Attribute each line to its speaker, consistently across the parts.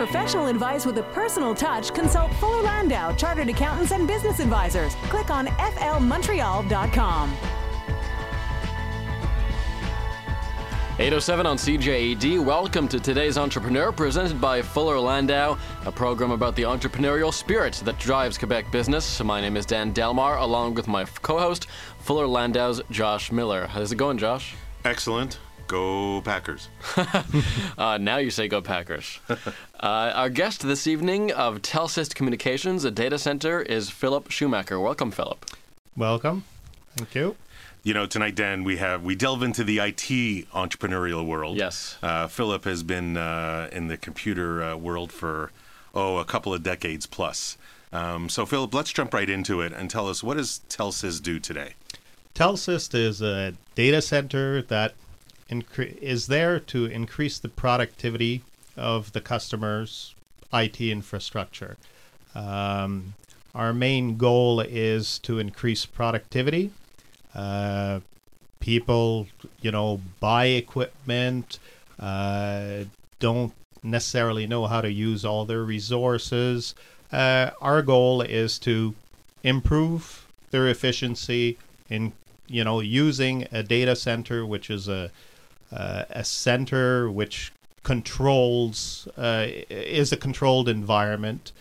Speaker 1: professional advice with a personal touch, consult Fuller Landau, Chartered Accountants and Business Advisors. Click on flmontreal.com.
Speaker 2: 807 on CJAD. Welcome to today's Entrepreneur, presented by Fuller Landau, a program about the entrepreneurial spirit that drives Quebec business. My name is Dan Delmar, along with my co host, Fuller Landau's Josh Miller. How's it going, Josh?
Speaker 3: Excellent. Go Packers.
Speaker 2: uh, now you say go Packers. uh, our guest this evening of Telsist Communications, a data center, is Philipp Schumacher. Welcome, Philipp.
Speaker 4: Welcome. Thank you.
Speaker 3: You know, tonight, Dan, we have we delve into the IT entrepreneurial world.
Speaker 2: Yes.
Speaker 3: Uh, Philipp has been uh, in the computer uh, world for oh a couple of decades plus. Um, so, Philipp, let's jump right into it and tell us what does Telsist do today.
Speaker 4: Telsist is a data center that incre- is there to increase the productivity of the customer's IT infrastructure. Um, our main goal is to increase productivity uh, people, you know, buy equipment, uh, don't necessarily know how to use all their resources. Uh, our goal is to improve their efficiency in, you know, using a data center, which is a uh, a center which controls uh, is a controlled environment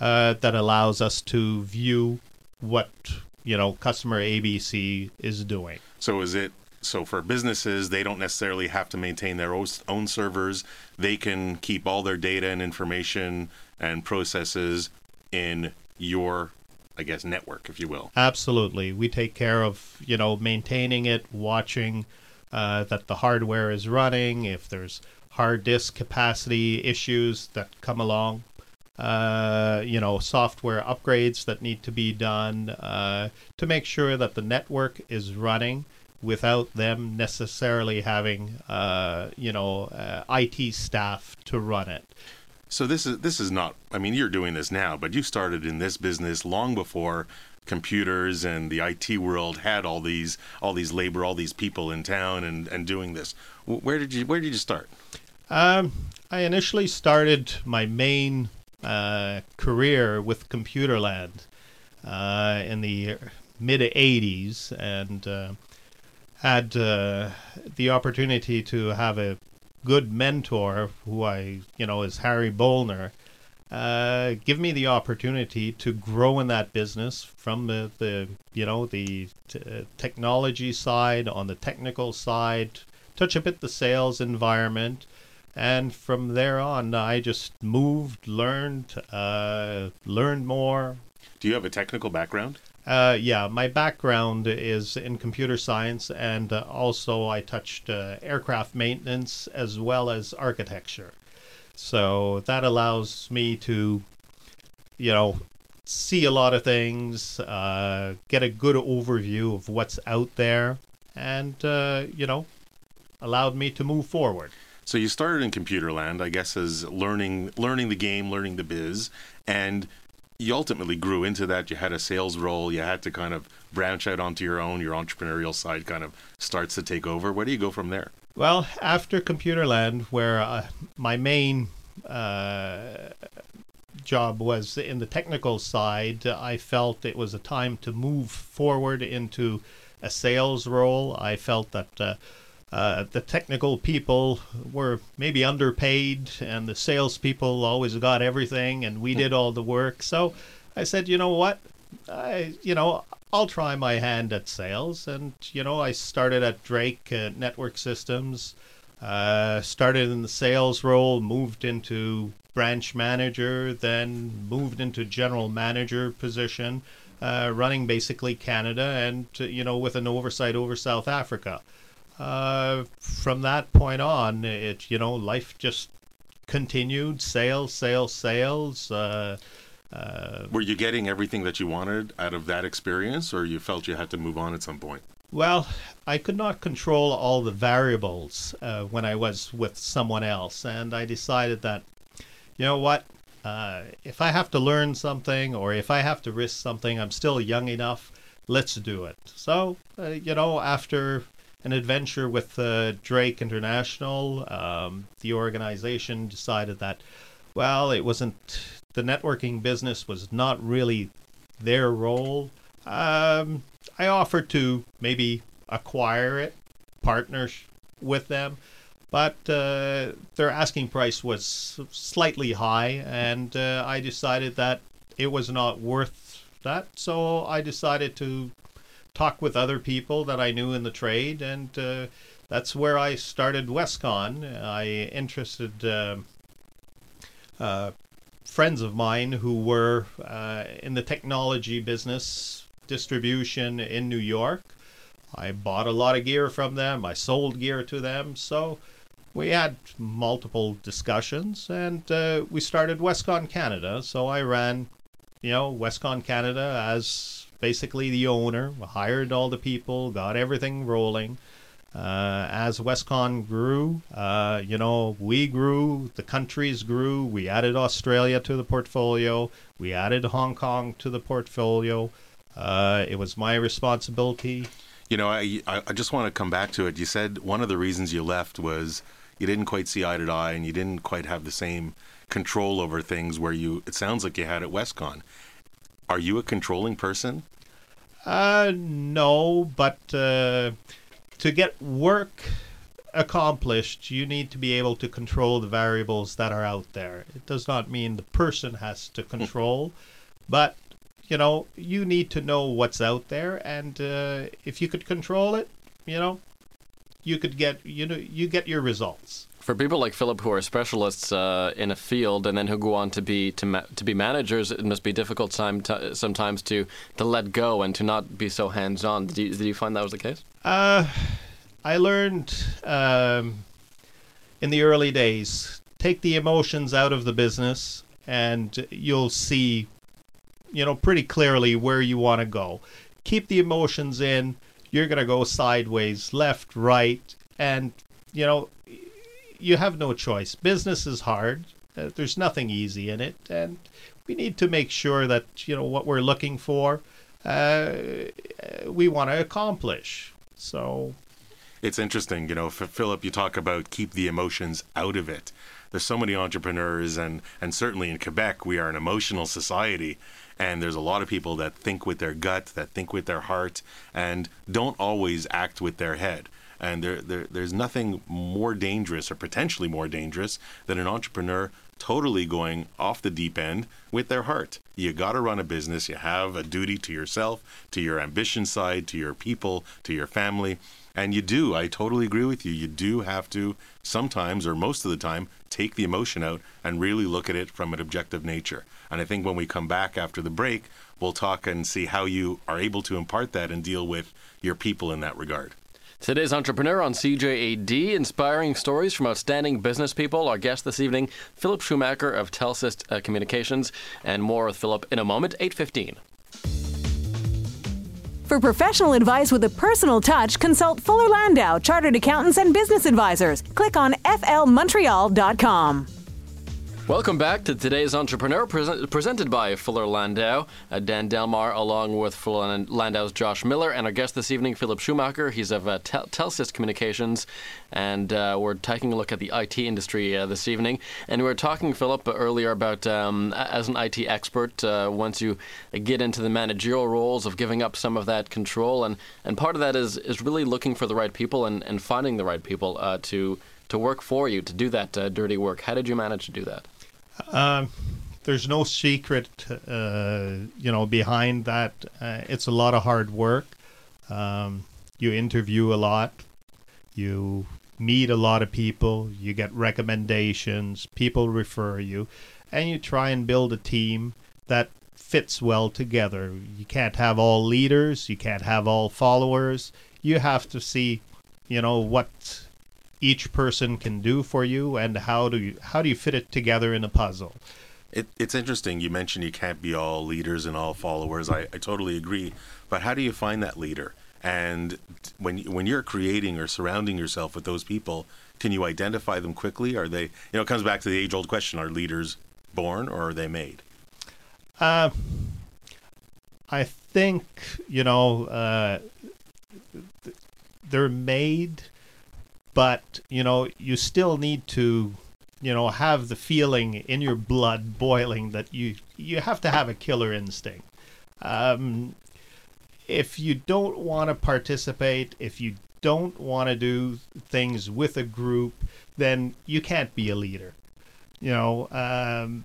Speaker 4: uh, that allows us to view what you know customer ABC is doing.
Speaker 3: So is it so for businesses they don't necessarily have to maintain their own servers. They can keep all their data and information and processes in your I guess network if you will.
Speaker 4: Absolutely. We take care of, you know, maintaining it, watching uh, that the hardware is running, if there's hard disk capacity issues that come along uh, you know, software upgrades that need to be done uh, to make sure that the network is running without them necessarily having, uh, you know, uh, IT staff to run it.
Speaker 3: So this is this is not. I mean, you're doing this now, but you started in this business long before computers and the IT world had all these all these labor, all these people in town and and doing this. Where did you Where did you start?
Speaker 4: Um, I initially started my main uh, career with Computerland uh, in the mid 80s and uh, had uh, the opportunity to have a good mentor who I, you know, is Harry Bollner. Uh, give me the opportunity to grow in that business from the, the you know the t- uh, technology side on the technical side touch a bit the sales environment and from there on, I just moved, learned, uh, learned more.
Speaker 3: Do you have a technical background?
Speaker 4: Uh, yeah, my background is in computer science, and uh, also I touched uh, aircraft maintenance as well as architecture. So that allows me to, you know, see a lot of things, uh, get a good overview of what's out there, and, uh, you know, allowed me to move forward.
Speaker 3: So you started in Computerland, I guess, as learning learning the game, learning the biz, and you ultimately grew into that. You had a sales role. You had to kind of branch out onto your own. Your entrepreneurial side kind of starts to take over. Where do you go from there?
Speaker 4: Well, after Computerland, where uh, my main uh, job was in the technical side, I felt it was a time to move forward into a sales role. I felt that. Uh, uh, the technical people were maybe underpaid, and the salespeople always got everything, and we did all the work. So I said, you know what, I, you know, I'll try my hand at sales, and you know, I started at Drake uh, Network Systems. Uh, started in the sales role, moved into branch manager, then moved into general manager position, uh, running basically Canada, and you know, with an oversight over South Africa uh, from that point on, it you know life just continued. Sales, sales, sales. Uh,
Speaker 3: uh, Were you getting everything that you wanted out of that experience, or you felt you had to move on at some point?
Speaker 4: Well, I could not control all the variables uh, when I was with someone else, and I decided that, you know what, uh, if I have to learn something or if I have to risk something, I'm still young enough. Let's do it. So, uh, you know, after an adventure with uh, Drake International. Um, the organization decided that, well, it wasn't the networking business was not really their role. Um, I offered to maybe acquire it, partners with them, but uh, their asking price was slightly high, and uh, I decided that it was not worth that. So I decided to talk with other people that I knew in the trade, and uh, that's where I started Westcon. I interested uh, uh, friends of mine who were uh, in the technology business distribution in New York. I bought a lot of gear from them. I sold gear to them. So we had multiple discussions, and uh, we started Westcon Canada. So I ran, you know, Westcon Canada as basically the owner. Hired all the people, got everything rolling. Uh, as Westcon grew, uh, you know, we grew, the countries grew. We added Australia to the portfolio. We added Hong Kong to the portfolio. Uh, it was my responsibility.
Speaker 3: You know, I, I just want to come back to it. You said one of the reasons you left was you didn't quite see eye to eye and you didn't quite have the same control over things where you, it sounds like you had at Westcon. Are you a controlling person?
Speaker 4: Uh, no, but uh, to get work accomplished, you need to be able to control the variables that are out there. It does not mean the person has to control, but you know, you need to know what's out there, and uh, if you could control it, you know, you could get you know you get your results.
Speaker 2: For people like Philipp who are specialists uh, in a field and then who go on to be to, ma- to be managers, it must be difficult time to, sometimes to to let go and to not be so hands on. Did you, did you find that was the case?
Speaker 4: Uh, I learned um, in the early days take the emotions out of the business, and you'll see, you know, pretty clearly where you want to go. Keep the emotions in. You're gonna go sideways, left, right, and you know you have no choice. Business is hard. Uh, there's nothing easy in it, and we need to make sure that you know what we're looking for. Uh, we want to accomplish. So
Speaker 3: it's interesting, you know, Philipp. You talk about keep the emotions out of it. There's so many entrepreneurs, and and certainly in Quebec, we are an emotional society. And there's a lot of people that think with their gut, that think with their heart, and don't always act with their head. And there, there, there's nothing more dangerous or potentially more dangerous than an entrepreneur totally going off the deep end with their heart. You got to run a business. You have a duty to yourself, to your ambition side, to your people, to your family. And you do. I totally agree with you. You do have to sometimes, or most of the time, take the emotion out and really look at it from an objective nature. And I think when we come back after the break, we'll talk and see how you are able to impart that and deal with your people in that regard.
Speaker 2: Today's entrepreneur on CJAD, inspiring stories from outstanding business people. Our guest this evening, Philipp Schumacher of Telsist uh, Communications, and more with Philipp in a moment. Eight fifteen.
Speaker 1: For professional advice with a personal touch, consult Fuller Landau, Chartered Accountants and Business Advisors. Click on flmontreal.com.
Speaker 2: Welcome back to today's Entrepreneur, present, presented by Fuller Landau. Uh, Dan Delmar, along with Fuller Landau's Josh Miller, and our guest this evening, Philipp Schumacher. He's of uh, Tel- Telsist Communications, and uh, we're taking a look at the IT industry uh, this evening. And we were talking, Philipp, earlier about um, as an IT expert, uh, once you get into the managerial roles of giving up some of that control, and, and part of that is is really looking for the right people and, and finding the right people uh, to to work for you to do that dirty work. How did you manage to do that?
Speaker 4: Um, there's no secret, uh, you know, behind that. Uh, it's a lot of hard work. Um, you interview a lot. You meet a lot of people. You get recommendations. People refer you, and you try and build a team that fits well together. You can't have all leaders. You can't have all followers. You have to see, you know, what each person can do for you and how do you how do you fit it together in a puzzle?
Speaker 3: It, it's interesting. You mentioned you can't be all leaders and all followers. I, I totally agree. But how do you find that leader? And when when you're creating or surrounding yourself with those people can you identify them quickly? Are they you know it comes back to the age old question are leaders born or are they made?
Speaker 4: Uh, i think you know uh, they're made but you know you still need to you know, have the feeling in your blood boiling that you you have to have a killer instinct. Um, if you don't want to participate, if you don't want to do things with a group, then you can't be a leader. You know, um,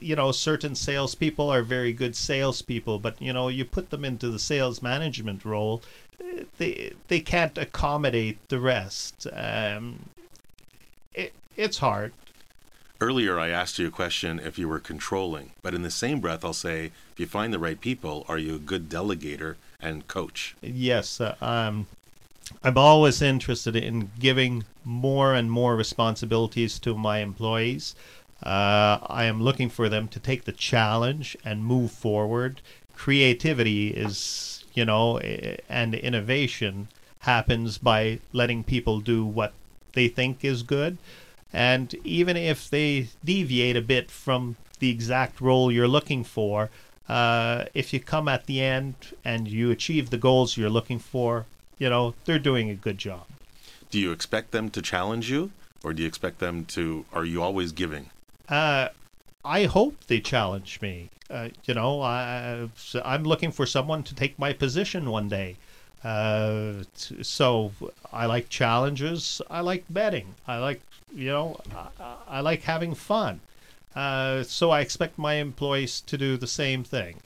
Speaker 4: you know, certain salespeople are very good salespeople, but you know, you put them into the sales management role, they they can't accommodate the rest. Um, it, it's hard.
Speaker 3: Earlier, I asked you a question if you were controlling, but in the same breath, I'll say, if you find the right people, are you a good delegator and coach?
Speaker 4: Yes, uh, um, I'm always interested in giving more and more responsibilities to my employees. Uh, I am looking for them to take the challenge and move forward. Creativity is, you know, and innovation happens by letting people do what they think is good. And even if they deviate a bit from the exact role you're looking for, uh, if you come at the end and you achieve the goals you're looking for, you know, they're doing a good job.
Speaker 3: Do you expect them to challenge you? Or do you expect them to, are you always giving?
Speaker 4: Uh, I hope they challenge me. Uh, you know, I, I'm looking for someone to take my position one day. Uh, so I like challenges. I like betting. I like, you know, I, I like having fun. Uh, so I expect my employees to do the same thing.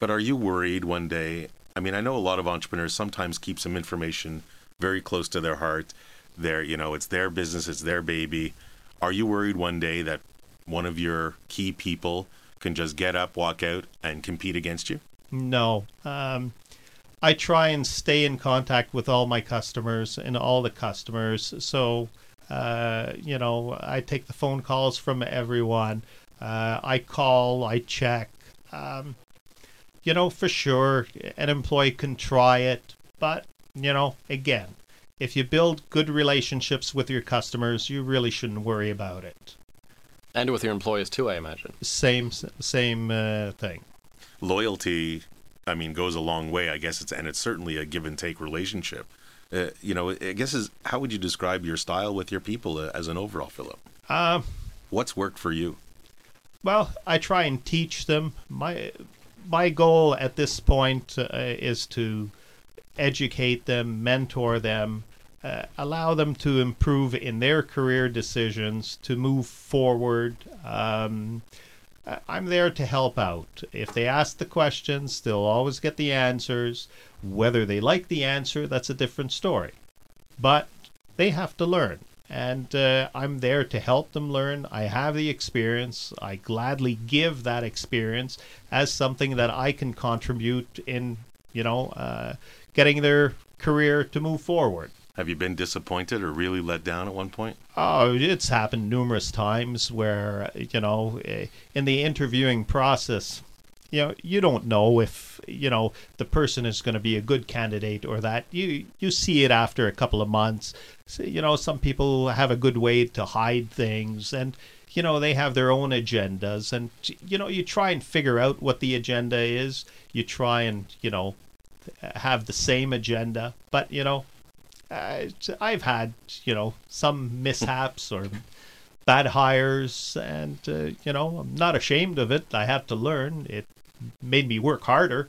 Speaker 3: But are you worried one day? I mean, I know a lot of entrepreneurs sometimes keep some information very close to their heart. Their, you know, it's their business, it's their baby. Are you worried one day that one of your key people can just get up, walk out, and compete against you?
Speaker 4: No. Um, I try and stay in contact with all my customers and all the customers. So, uh, you know, I take the phone calls from everyone. Uh, I call, I check. Um, you know, for sure, an employee can try it, but, you know, again, if you build good relationships with your customers, you really shouldn't worry about it.
Speaker 2: And with your employees too, I imagine.
Speaker 4: Same same uh, thing.
Speaker 3: Loyalty, I mean, goes a long way. I guess it's and it's certainly a give and take relationship. Uh, you know, I guess is how would you describe your style with your people uh, as an overall, Philipp?
Speaker 4: Uh,
Speaker 3: What's worked for you?
Speaker 4: Well, I try and teach them. My my goal at this point uh, is to educate them, mentor them, uh, allow them to improve in their career decisions, to move forward. Um, I'm there to help out. If they ask the questions, they'll always get the answers. Whether they like the answer, that's a different story. But they have to learn. And uh, I'm there to help them learn. I have the experience. I gladly give that experience as something that I can contribute in, you know, uh, getting their career to move forward.
Speaker 3: Have you been disappointed or really let down at one point?
Speaker 4: Oh, it's happened numerous times where, you know, eh, in the interviewing process, you know, you don't know if, you know, the person is going to be a good candidate or that. You you see it after a couple of months. So, you know, some people have a good way to hide things and you know, they have their own agendas and you know, you try and figure out what the agenda is. You try and, you know, have the same agenda, but you know, uh, I've had you know some mishaps or bad hires, and uh, you know I'm not ashamed of it. I had to learn. It made me work harder.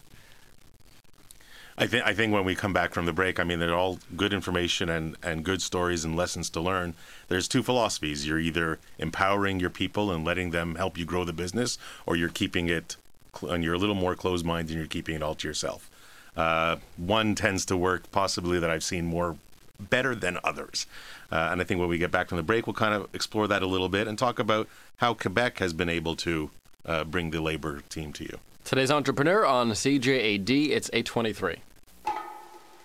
Speaker 3: I think I think when we come back from the break, I mean they're all good information and, and good stories and lessons to learn. There's two philosophies. You're either empowering your people and letting them help you grow the business, or you're keeping it and you're a little more closed minded and you're keeping it all to yourself. Uh, one tends to work possibly that I've seen more better than others. Uh, and I think when we get back from the break, we'll kind of explore that a little bit and talk about how Quebec has been able to uh, bring the labor team to you.
Speaker 2: Today's entrepreneur on CJAD, it's 823.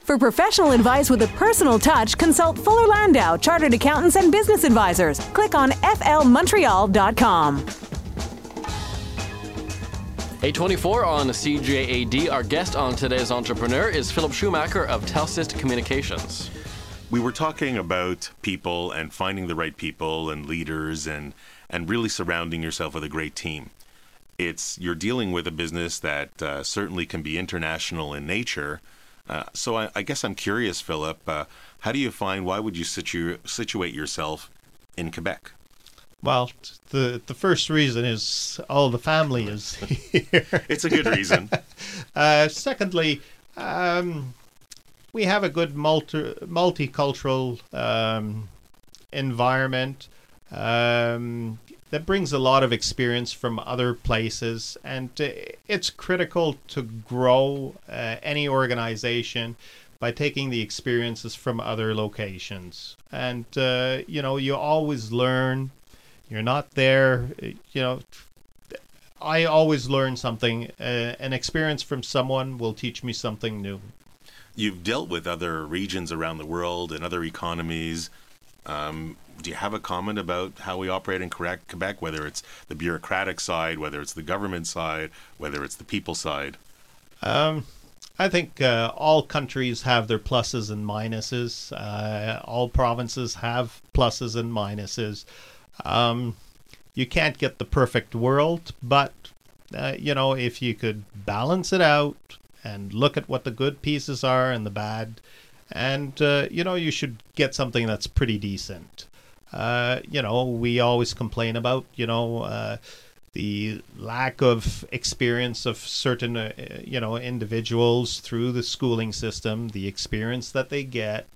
Speaker 1: For professional advice with a personal touch, consult Fuller Landau, Chartered Accountants and Business Advisors. Click on flmontreal.com.
Speaker 2: 824 on CJAD. Our guest on today's entrepreneur is Philipp Schumacher of Telsist Communications.
Speaker 3: We were talking about people and finding the right people and leaders and and really surrounding yourself with a great team. It's you're dealing with a business that uh, certainly can be international in nature. Uh, so I, I, guess I'm curious, Philipp. Uh, how do you find? Why would you situ- situate yourself in Quebec?
Speaker 4: Well, the the first reason is all the family is here.
Speaker 3: It's a good reason.
Speaker 4: Uh, secondly, um, we have a good multi multicultural um, environment um, that brings a lot of experience from other places, and uh, it's critical to grow uh, any organization by taking the experiences from other locations. And uh, you know, you always learn. You're not there, you know. I always learn something. Uh, an experience from someone will teach me something new.
Speaker 3: You've dealt with other regions around the world and other economies. Um, do you have a comment about how we operate in Quebec, whether it's the bureaucratic side, whether it's the government side, whether it's the people side?
Speaker 4: Um, I think uh, all countries have their pluses and minuses. Uh, all provinces have pluses and minuses. Um, you can't get the perfect world, but uh, you know if you could balance it out and look at what the good pieces are and the bad, and uh, you know you should get something that's pretty decent. Uh, you know we always complain about you know uh, the lack of experience of certain uh, you know individuals through the schooling system, the experience that they get.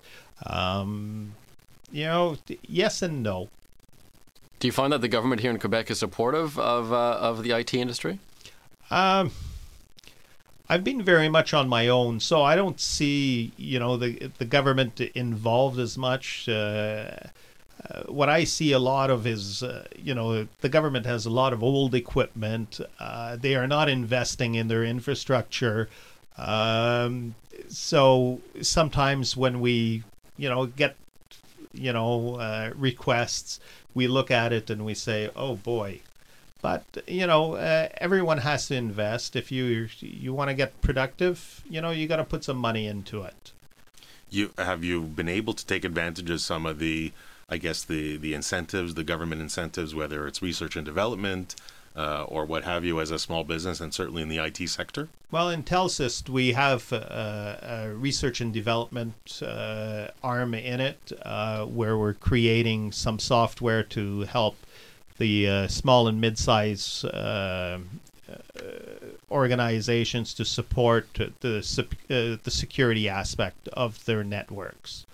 Speaker 4: Um, you know, yes and no.
Speaker 2: Do you find that the government here in Quebec is supportive of uh, of the IT industry?
Speaker 4: Um, I've been very much on my own, so I don't see you know the the government involved as much. Uh, uh, what I see a lot of is, uh, you know, the government has a lot of old equipment. Uh, they are not investing in their infrastructure. Um, so sometimes when we, you know, get, you know, uh, requests, we look at it and we say, oh boy. But you know, uh, everyone has to invest. If you you want to get productive, you know, you got to put some money into it.
Speaker 3: You have you been able to take advantage of some of the I guess the the incentives, the government incentives, whether it's research and development uh, or what have you, as a small business, and certainly in the IT sector?
Speaker 4: Well, in Telsist, we have a, a research and development uh, arm in it, uh, where we're creating some software to help the uh, small and mid-size uh, uh, organizations to support the the security aspect of their networks.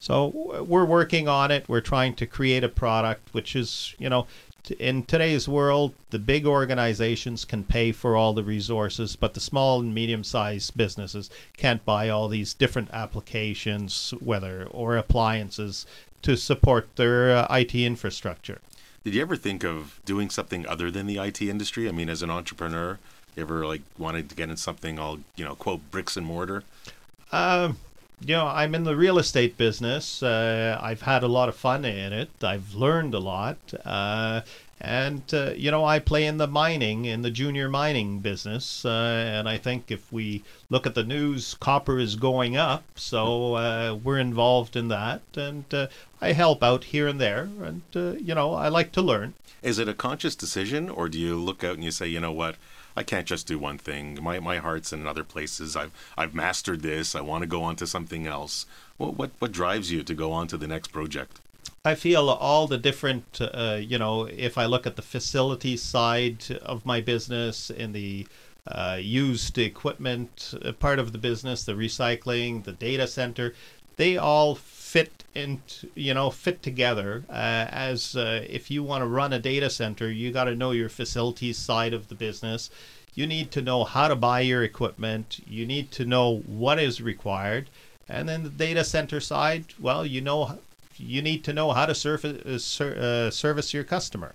Speaker 4: So we're working on it. We're trying to create a product which is, you know, in today's world, the big organizations can pay for all the resources, but the small and medium sized businesses can't buy all these different applications, whether or appliances to support their uh, IT infrastructure.
Speaker 3: Did you ever think of doing something other than the IT industry? I mean, as an entrepreneur, you ever like wanted to get in something all, you know, quote, bricks and mortar?
Speaker 4: Um, you know, I'm in the real estate business. Uh, I've had a lot of fun in it. I've learned a lot. Uh, and, uh, you know, I play in the mining, in the junior mining business. Uh, and I think if we look at the news, copper is going up. So uh, we're involved in that. And uh, I help out here and there. And, you know, I like to learn.
Speaker 3: Is it a conscious decision, or do you look out and you say, you know what? I can't just do one thing. My my heart's in other places. I've I've mastered this. I want to go on to something else. What what what drives you to go on to the next project?
Speaker 4: I feel all the different, uh, you know, if I look at the facility side of my business in the uh, used equipment uh, part of the business, the recycling, the data center, they all fit into, you know, fit together. Uh, as uh, if you want to run a data center, you got to know your facilities side of the business. You need to know how to buy your equipment. You need to know what is required. And then the data center side, well, you know, you need to know how to surface, uh, service your customer.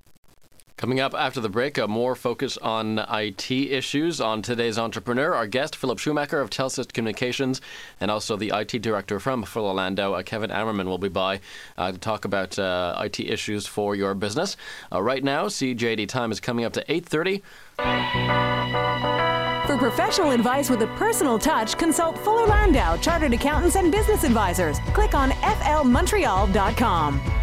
Speaker 2: Coming up after the break, a more focus on IT issues on today's entrepreneur. Our guest, Philipp Schumacher of Telsist Communications, and also the IT director from Fuller Landau, uh, Kevin Ammerman, will be by uh, to talk about uh, IT issues for your business. Uh, right now, CJAD time is coming up to 8:30.
Speaker 1: For professional advice with a personal touch, consult Fuller Landau, Chartered Accountants and Business Advisors. Click on flmontreal.com.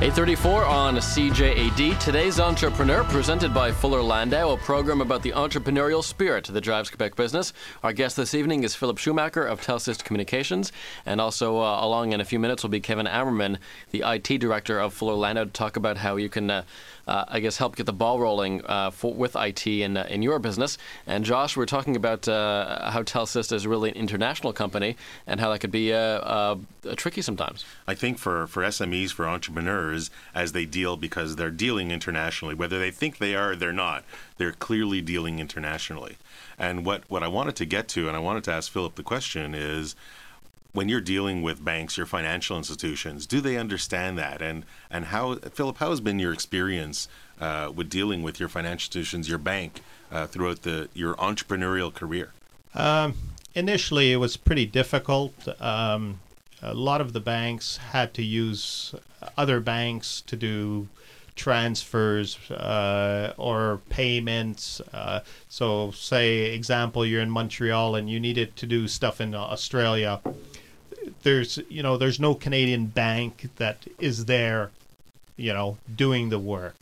Speaker 2: 834 on CJAD. Today's Entrepreneur, presented by Fuller Landau, a program about the entrepreneurial spirit that drives Quebec business. Our guest this evening is Philipp Schumacher of Telsist Communications, and also uh, along in a few minutes will be Kevin Ammerman, the IT director of Fuller Landau, to talk about how you can uh, uh, I guess, help get the ball rolling uh, for, with IT in, uh, in your business. And Josh, we're talking about uh, how Telsist is really an international company and how that could be tricky sometimes.
Speaker 3: I think for, for SMEs, for entrepreneurs, as they deal, because they're dealing internationally, whether they think they are or they're not, they're clearly dealing internationally. And what, what I wanted to get to, and I wanted to ask Philipp the question is, when you're dealing with banks, your financial institutions, do they understand that? And and how, Philipp, how has been your experience uh, with dealing with your financial institutions, your bank, uh, throughout the your entrepreneurial career?
Speaker 4: Um, initially, it was pretty difficult. Um, a lot of the banks had to use other banks to do transfers uh, or payments. Uh, so, say, example, you're in Montreal and you needed to do stuff in Australia there's you know there's no Canadian bank that is there, you know, doing the work.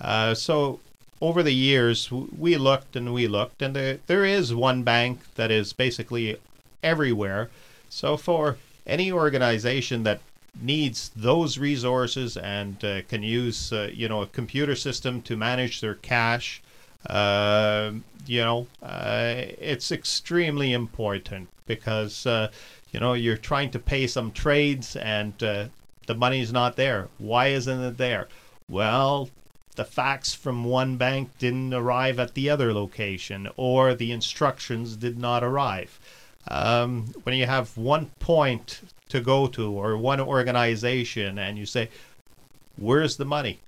Speaker 4: Uh, so over the years, we looked and we looked, and there, there is one bank that is basically everywhere. So for any organization that needs those resources and uh, can use uh, you know a computer system to manage their cash, uh, you know, uh, it's extremely important because uh, you know, you're trying to pay some trades and uh, the money's not there. Why isn't it there? Well, the fax from one bank didn't arrive at the other location, or the instructions did not arrive. Um, when you have one point to go to, or one organization, and you say, Where's the money?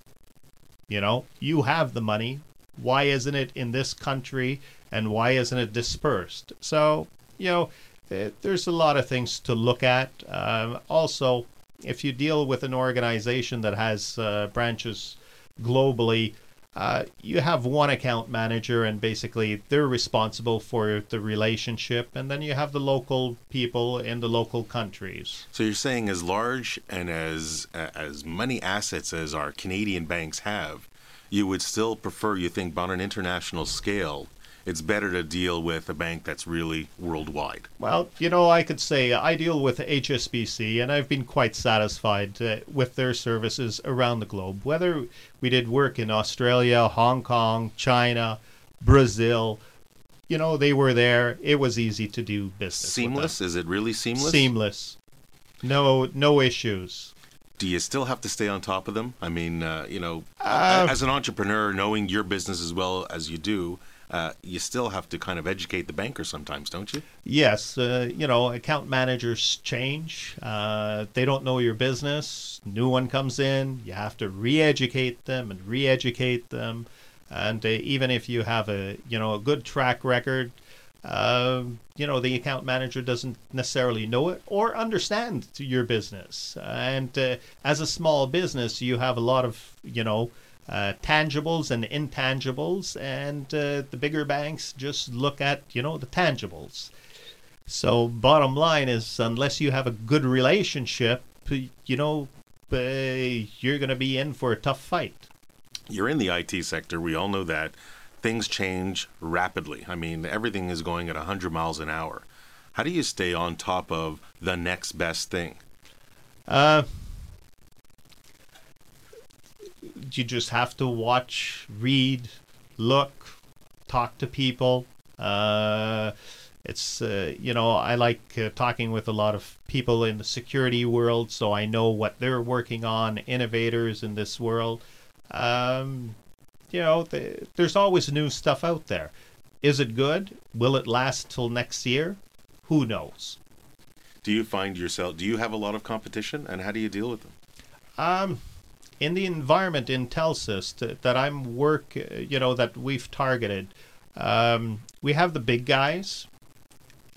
Speaker 4: You know, you have the money. Why isn't it in this country? And why isn't it dispersed? So, you know, there's a lot of things to look at. Um, also, if you deal with an organization that has uh, branches globally, uh, you have one account manager, and basically they're responsible for the relationship, and then you have the local people in the local countries.
Speaker 3: So you're saying, as large and as as many assets as our Canadian banks have, you would still prefer, you think, on an international scale, it's better to deal with a bank that's really worldwide.
Speaker 4: Well, you know, I could say I deal with HSBC, and I've been quite satisfied uh, with their services around the globe. Whether we did work in Australia, Hong Kong, China, Brazil, you know, they were there. It was easy to do business.
Speaker 3: Seamless? Is it really seamless?
Speaker 4: Seamless. No, no issues
Speaker 3: do you still have to stay on top of them? I mean, uh, you know, uh, as an entrepreneur, knowing your business as well as you do, uh, you still have to kind of educate the banker sometimes, don't you?
Speaker 4: Yes. Uh, you know, account managers change. Uh, they don't know your business. New one comes in. You have to re-educate them and re-educate them. And uh, even if you have a you know a good track record, um, you know the account manager doesn't necessarily know it or understand your business. And uh, as a small business, you have a lot of you know uh, tangibles and intangibles, and uh, the bigger banks just look at you know the tangibles. So bottom line is, unless you have a good relationship, you know, uh, you're going to be in for a tough fight.
Speaker 3: You're in the IT sector. We all know that things change rapidly. I mean, everything is going at 100 miles an hour. How do you stay on top of the next best thing?
Speaker 4: Uh, you just have to watch, read, look, talk to people. Uh, it's uh, you know I like uh, talking with a lot of people in the security world, so I know what they're working on, innovators in this world. Um, you know, the, there's always new stuff out there. Is it good? Will it last till next year? Who knows?
Speaker 3: Do you find yourself? Do you have a lot of competition, and how do you deal with them?
Speaker 4: Um, in the environment in Telsist that, that I'm work, you know, that we've targeted, um, we have the big guys,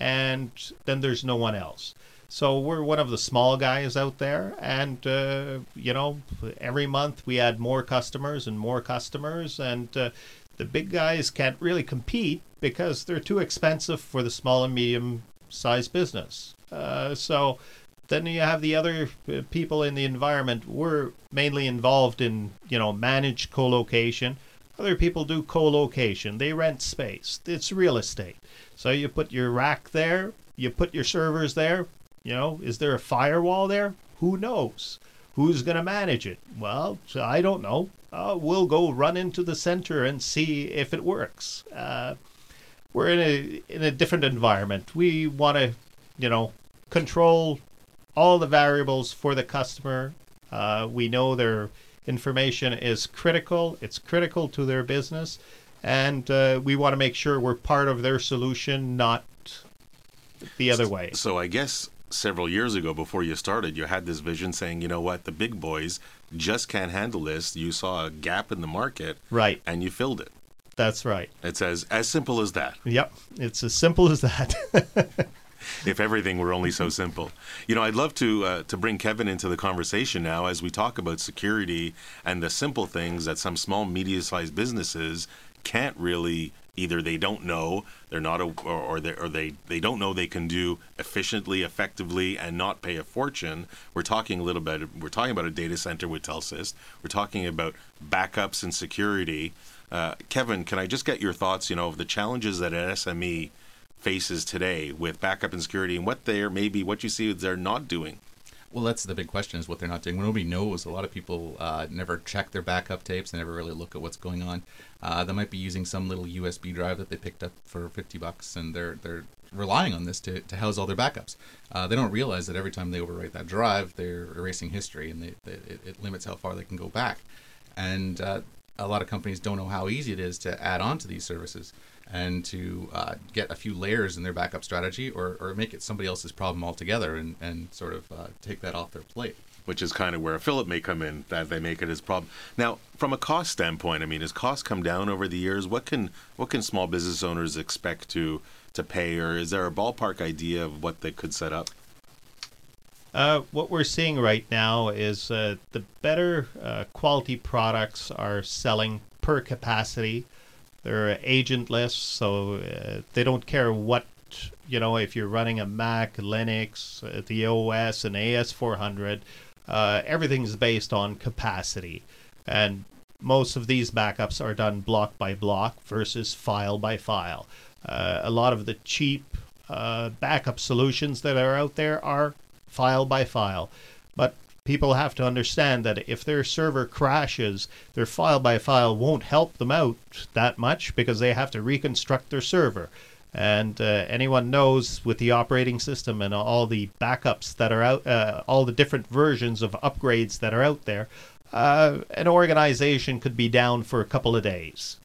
Speaker 4: and then there's no one else. So we're one of the small guys out there, and uh, you know, every month we add more customers and more customers, and uh, the big guys can't really compete because they're too expensive for the small and medium sized business. Uh, so then you have the other uh, people in the environment. We're mainly involved in, you know, managed co-location. Other people do co-location. They rent space. It's real estate. So you put your rack there, you put your servers there. You know, is there a firewall there? Who knows? Who's going to manage it? Well, I don't know. Uh, we'll go run into the center and see if it works. Uh, we're in a in a different environment. We want to, you know, control all the variables for the customer. Uh, we know their information is critical. It's critical to their business, and uh, we want to make sure we're part of their solution, not the other way.
Speaker 3: So I guess several years ago, before you started, you had this vision saying, you know what, the big boys just can't handle this. You saw a gap in the market,
Speaker 4: Right.
Speaker 3: and you filled it.
Speaker 4: That's right.
Speaker 3: It's as as simple as that.
Speaker 4: Yep. It's as simple as that.
Speaker 3: if everything were only so simple. You know, I'd love to uh, to bring Kevin into the conversation now as we talk about security and the simple things that some small media-sized businesses can't really either they don't know they're not a, or, or they or they they don't know they can do efficiently effectively and not pay a fortune. We're talking a little bit we're talking about a data center with Telsist. We're talking about backups and security. Uh, Kevin can I just get your thoughts you know of the challenges that an SME faces today with backup and security and what they're maybe what you see they're not doing
Speaker 5: Well, that's the big question: is what they're not doing. Nobody knows. A lot of people uh, never check their backup tapes. They never really look at what's going on. Uh, they might be using some little USB drive that they picked up for fifty bucks, and they're they're relying on this to, to house all their backups. Uh, they don't realize that every time they overwrite that drive, they're erasing history, and they, they, it, it limits how far they can go back. And uh, a lot of companies don't know how easy it is to add on to these services and to uh, get a few layers in their backup strategy or, or make it somebody else's problem altogether and, and sort of uh, take that off their plate.
Speaker 3: which is kind of where Philipp may come in that they make it his problem. Now, from a cost standpoint, I mean, has costs come down over the years? What can what can small business owners expect to to pay, or is there a ballpark idea of what they could set up?
Speaker 4: Uh, what we're seeing right now is uh, the better uh, quality products are selling per capacity. They're agentless, so uh, they don't care what you know if you're running a Mac, Linux, uh, the OS, and AS400. Uh, everything's based on capacity, and most of these backups are done block by block versus file by file. Uh, a lot of the cheap uh, backup solutions that are out there are file by file. People have to understand that if their server crashes, their file by file won't help them out that much because they have to reconstruct their server. And uh, anyone knows with the operating system and all the backups that are out, uh, all the different versions of upgrades that are out there, uh, an organization could be down for a couple of days.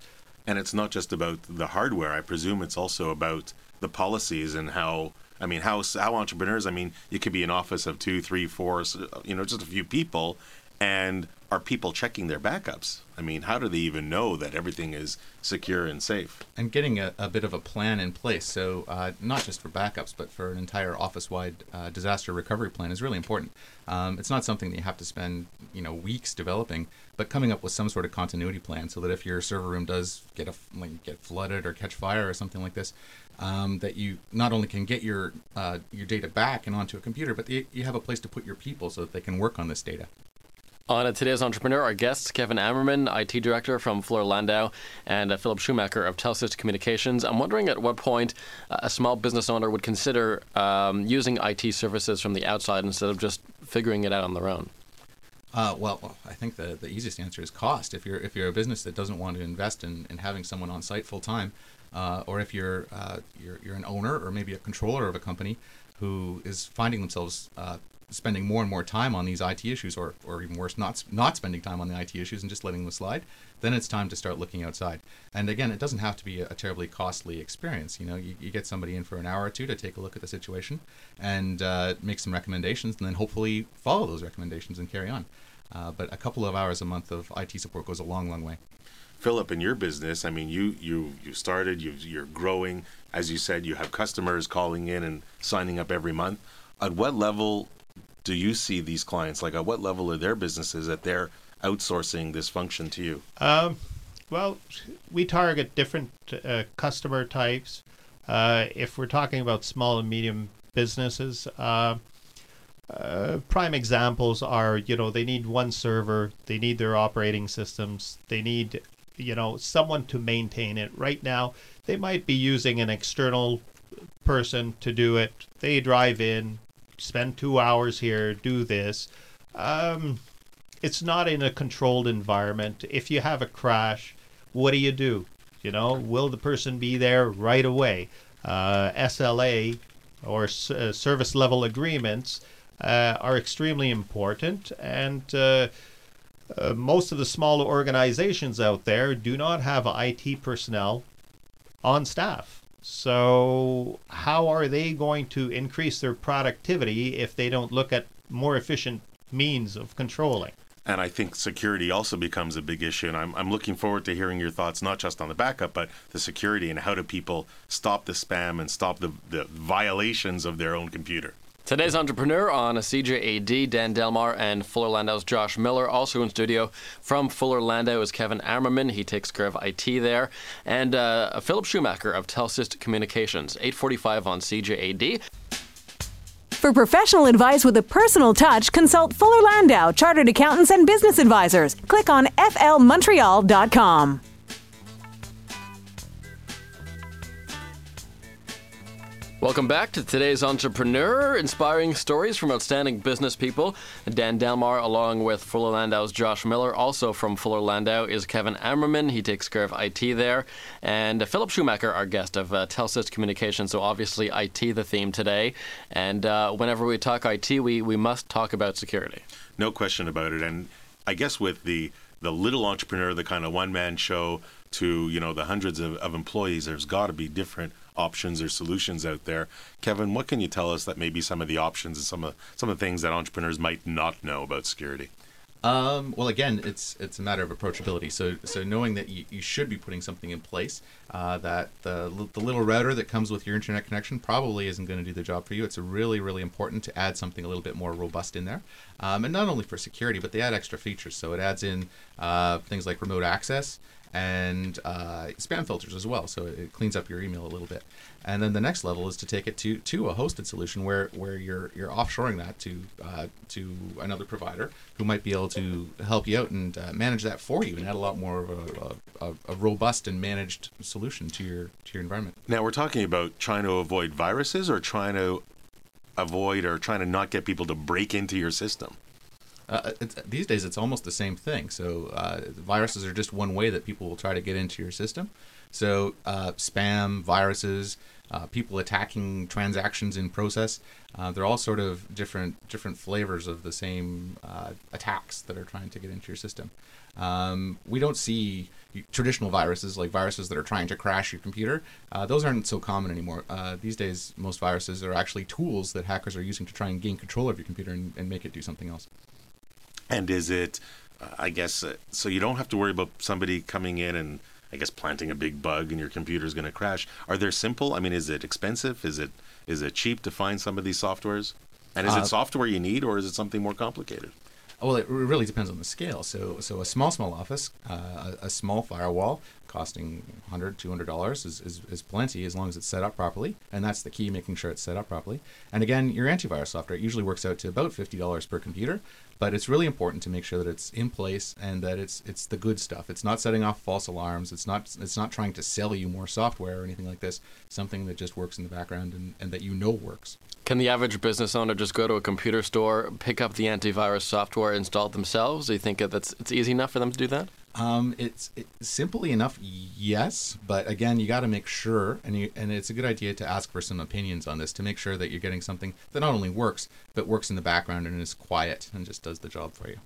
Speaker 3: And it's not just about the hardware. I presume it's also about the policies and how. I mean, how how entrepreneurs? I mean, you could be an office of two, three, four, you know, just a few people, and are people checking their backups? I mean, how do they even know that everything is secure and safe?
Speaker 5: and getting a, a bit of a plan in place. So uh, not just for backups, but for an entire office-wide uh, disaster recovery plan is really important. Um, it's not something that you have to spend you know weeks developing, but coming up with some sort of continuity plan so that if your server room does get a like get flooded or catch fire or something like this, um, that you not only can get your uh, your data back and onto a computer, but you, you have a place to put your people so that they can work on this data.
Speaker 2: On today's entrepreneur, our guests Kevin Ammerman, IT director from Fuller Landau, and uh, Philipp Schumacher of Telsist Communications. I'm wondering at what point uh, a small business owner would consider um, using IT services from the outside instead of just figuring it out on their own.
Speaker 5: Uh, well, well, I think the, the easiest answer is cost. If you're if you're a business that doesn't want to invest in, in having someone on site full time, uh, or if you're, uh, you're you're an owner or maybe a controller of a company who is finding themselves uh, spending more and more time on these IT issues, or, or even worse, not not spending time on the IT issues and just letting them slide, then it's time to start looking outside. And again, it doesn't have to be a, a terribly costly experience. You know, you, you get somebody in for an hour or two to take a look at the situation and uh, make some recommendations, and then hopefully follow those recommendations and carry on. Uh, but a couple of hours a month of IT support goes a long, long way.
Speaker 3: Philipp, in your business, I mean, you you you started, you you're growing. As you said, you have customers calling in and signing up every month. At what level do you see these clients? Like, at what level are their businesses that they're outsourcing this function to you?
Speaker 4: Um, well, we target different uh, customer types. Uh, if we're talking about small and medium businesses, uh, uh, prime examples are, you know, they need one server, they need their operating systems, they need, you know, someone to maintain it. Right now, they might be using an external person to do it. They drive in, spend two hours here, do this. Um, it's not in a controlled environment. If you have a crash, what do you do? You know, will the person be there right away? Uh, SLA or s- uh, service level agreements uh, are extremely important, and uh, uh, most of the smaller organizations out there do not have IT personnel on staff. So, how are they going to increase their productivity if they don't look at more efficient means of controlling?
Speaker 3: And I think security also becomes a big issue. And I'm, I'm looking forward to hearing your thoughts, not just on the backup, but the security and how do people stop the spam and stop the, the violations of their own computer.
Speaker 2: Today's entrepreneur on CJAD, Dan Delmar, and Fuller Landau's Josh Miller. Also in studio from Fuller Landau is Kevin Ammerman. He takes care of IT there. And uh, Philipp Schumacher of Telsist Communications, 845 on CJAD.
Speaker 1: For professional advice with a personal touch, consult Fuller Landau, Chartered Accountants and Business Advisors. Click on flmontreal.com.
Speaker 2: Welcome back to today's Entrepreneur, inspiring stories from outstanding business people. Dan Delmar, along with Fuller Landau's Josh Miller. Also from Fuller Landau is Kevin Ammerman. He takes care of IT there. And Philipp Schumacher, our guest of uh, Telsist Communications. So obviously IT the theme today. And uh, whenever we talk IT, we, we must talk about security.
Speaker 3: No question about it. And I guess with the the little entrepreneur, the kind of one man show, to you know the hundreds of, of employees, there's got to be different options or solutions out there. Kevin, what can you tell us that maybe some of the options and some of some of the things that entrepreneurs might not know about security?
Speaker 5: Um, well, again, it's it's a matter of approachability. So so knowing that you, you should be putting something in place uh, that the the little router that comes with your internet connection probably isn't going to do the job for you. It's really really important to add something a little bit more robust in there, um, and not only for security, but they add extra features. So it adds in uh, things like remote access and uh, spam filters as well. So it cleans up your email a little bit. And then the next level is to take it to, to a hosted solution where, where you're you're offshoring that to uh, to another provider who might be able to help you out and uh, manage that for you and add a lot more of a, a, a robust and managed solution to your to your environment.
Speaker 3: Now we're talking about trying to avoid viruses or trying to avoid or trying to not get people to break into your system.
Speaker 5: Uh, these days, it's almost the same thing. So uh, viruses are just one way that people will try to get into your system. So uh, spam, viruses, uh, people attacking transactions in process, uh, they're all sort of different different flavors of the same uh, attacks that are trying to get into your system. Um, we don't see traditional viruses like viruses that are trying to crash your computer. those aren't so common anymore. these days, most viruses are actually tools that hackers are using to try and gain control of your computer and, and make it do something else.
Speaker 3: And is it, uh, I guess, uh, so you don't have to worry about somebody coming in and, I guess, planting a big bug and your computer is going to crash. Are they simple? I mean, is it expensive? Is it is it cheap to find some of these softwares? And is
Speaker 5: Uh,
Speaker 3: it software you need, or is it something more complicated?
Speaker 5: Well, it really depends on the scale. So, so a small, small office, uh, a, a small firewall costing 100 $200 is, is, is plenty as long as it's set up properly. And that's the key, making sure it's set up properly. And again, your antivirus software usually works out to about $50 per computer. But it's really important to make sure that it's in place and that it's it's the good stuff. It's not setting off false alarms. It's not it's not trying to sell you more software or anything like this. Something that just works in the background and, and that you know works.
Speaker 2: Can the average business owner just go to a computer store, pick up the antivirus software, install it themselves? Do you think that's it's easy enough for them to do that?
Speaker 5: Um, it's, it's simply enough, yes, but again, you got to make sure, and you, and it's a good idea to ask for some opinions on this to make sure that you're getting something that not only works, but works in the background and is quiet and just does the job for you.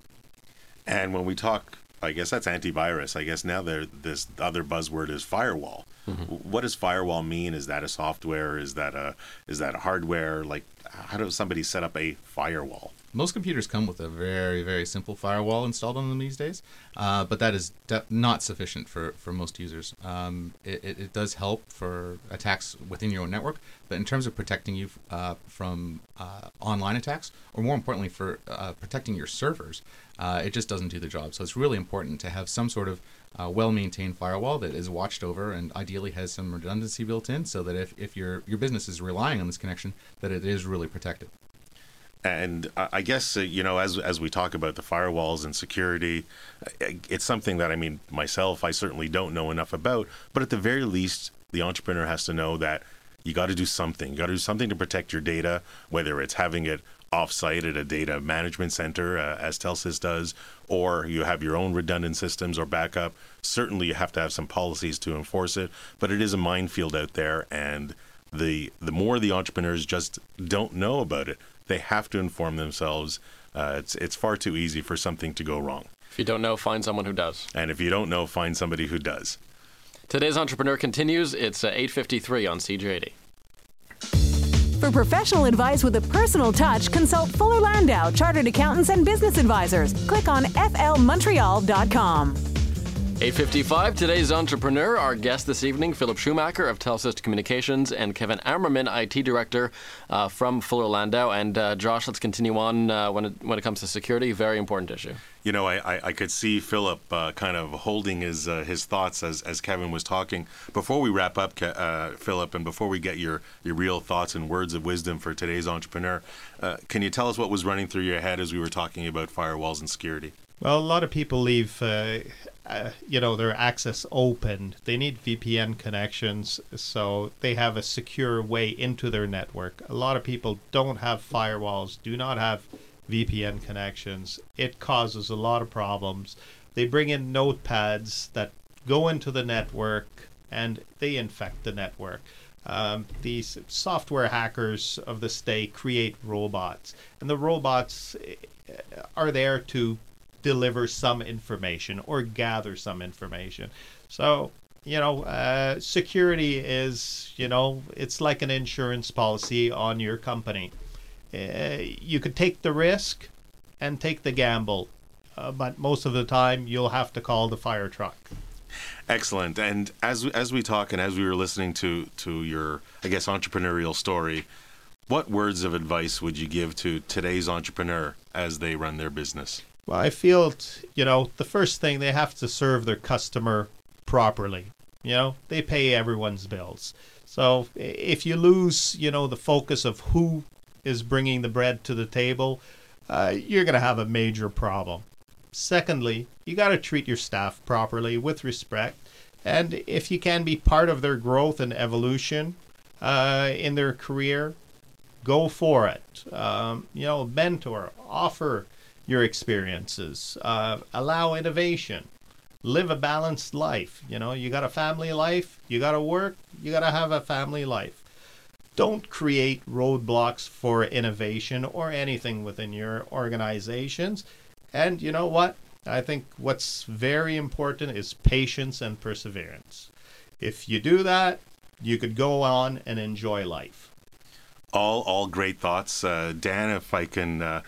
Speaker 3: And when we talk, I guess that's antivirus. I guess now there this other buzzword is firewall.
Speaker 5: Mm-hmm.
Speaker 3: What does firewall mean? Is that a software? Is that a is that a hardware? Like, how does somebody set up a firewall?
Speaker 5: Most computers come with a very, very simple firewall installed on them these days, uh, but that is not sufficient for, for most users. Um, it, it, it does help for attacks within your own network, but in terms of protecting you uh, from uh, online attacks, or more importantly, for uh, protecting your servers, uh, it just doesn't do the job. So it's really important to have some sort of uh, well-maintained firewall that is watched over and ideally has some redundancy built in, so that if, if your your business is relying on this connection, that it is really protected.
Speaker 3: And I guess uh, you know, as as we talk about the firewalls and security, uh, it's something that I mean, myself, I certainly don't know enough about. But at the very least, the entrepreneur has to know that you got to do something. You got to do something to protect your data, whether it's having it offsite at a data management center, uh, as Telsist does, or you have your own redundant systems or backup. Certainly, you have to have some policies to enforce it. But it is a minefield out there, and the the more the entrepreneurs just don't know about it, they have to inform themselves. Uh, it's it's far too easy for something to go wrong.
Speaker 2: If you don't know, find someone who does.
Speaker 3: And if you don't know, find somebody who does.
Speaker 2: Today's entrepreneur continues. It's uh, 8:53 on CJAD.
Speaker 1: For professional advice with a personal touch, consult Fuller Landau, Chartered Accountants and Business Advisors. Click on flmontreal.com.
Speaker 2: 855, today's entrepreneur. Our guest this evening, Philipp Schumacher of Telsist Communications and Kevin Ammerman, IT Director uh, from Fuller Landau. And uh, Josh, let's continue on uh, when, it, when it comes to security. Very important issue.
Speaker 3: You know, I, I, I could see Philipp uh, kind of holding his uh, his thoughts as, as Kevin was talking. Before we wrap up, Ke- uh, Philipp, and before we get your, your real thoughts and words of wisdom for today's entrepreneur, uh, can you tell us what was running through your head as we were talking about firewalls and security?
Speaker 4: Well, a lot of people leave, uh, uh, you know, their access open. They need VPN connections, so they have a secure way into their network. A lot of people don't have firewalls, do not have VPN connections. It causes a lot of problems. They bring in notepads that go into the network and they infect the network. Um, these software hackers of this day create robots, and the robots eh, are there to deliver some information or gather some information. So, you know, uh, security is, you know, it's like an insurance policy on your company. Uh, you could take the risk and take the gamble, uh, but most of the time you'll have to call the fire truck.
Speaker 3: Excellent. And as as we talk and as we were listening to to your I guess entrepreneurial story, what words of advice would you give to today's entrepreneur as they run their business?
Speaker 4: Well, I feel, you know, the first thing they have to serve their customer properly. You know, they pay everyone's bills. So if you lose, you know, the focus of who is bringing the bread to the table, uh, you're going to have a major problem. Secondly, you got to treat your staff properly with respect. And if you can be part of their growth and evolution uh, in their career, go for it. Um, you know, mentor, offer your experiences, uh, allow innovation, live a balanced life. You know, you got a family life, you got to work, you got to have a family life. Don't create roadblocks for innovation or anything within your organizations. And you know what? I think what's very important is patience and perseverance. If you do that, you could go on and enjoy life.
Speaker 3: All all great thoughts, uh, Dan. If I can uh,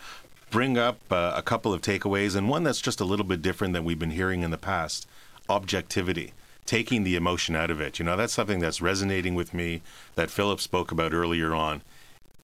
Speaker 3: bring up uh, a couple of takeaways, and one that's just a little bit different than we've been hearing in the past: objectivity, taking the emotion out of it. You know, that's something that's resonating with me that Philipp spoke about earlier on.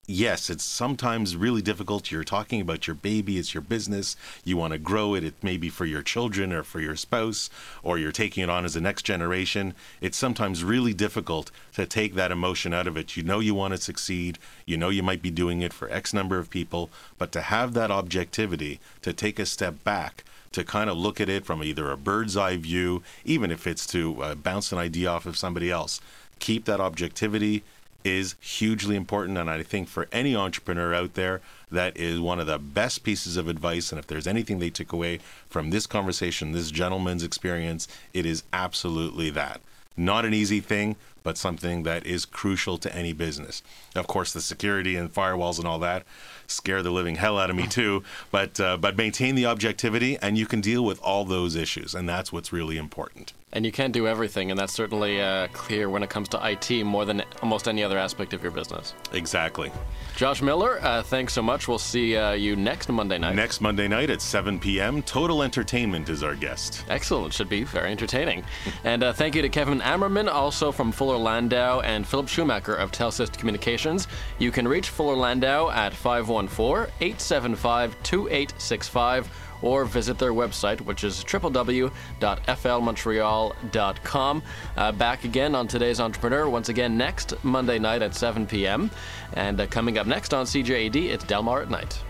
Speaker 3: Yes, it's sometimes really difficult. You're talking about your baby, it's your business. You want to grow it. It may be for your children or for your spouse, or you're taking it on as the next generation. It's sometimes really difficult to take that emotion out of it. You know you want to succeed. You know you might be doing it for X number of people, but to have that objectivity, to take a step back, to kind of look at it from either a bird's eye view, even if it's to uh, bounce an idea off of somebody else. Keep that objectivity is hugely important. And I think for any entrepreneur out there, that is one of the best pieces of advice. And if there's anything they took away from this conversation, this gentleman's experience, it is absolutely that. Not an easy thing, but something that is crucial to any business. Of course, the security and firewalls and all that scare the living hell out of me too. But uh, but maintain the objectivity, and you can deal with all those issues, and that's what's really important.
Speaker 2: And you can't do everything, and that's certainly uh, clear when it comes to IT more than almost any other aspect of your business.
Speaker 3: Exactly.
Speaker 2: Josh Miller, uh, thanks so much. We'll see uh, you next Monday night.
Speaker 3: Next Monday night at 7 p.m., Total Entertainment is our guest.
Speaker 2: Excellent. Should be very entertaining. and uh, thank you to Kevin Ammerman, also from Fuller Landau, and Philipp Schumacher of Telsist Communications. You can reach Fuller Landau at 514 614-875-2865 or visit their website, which is www.flmontreal.com. Uh, back again on today's Entrepreneur, once again next Monday night at 7 p.m. And uh, coming up next on CJAD, it's Delmar at Night.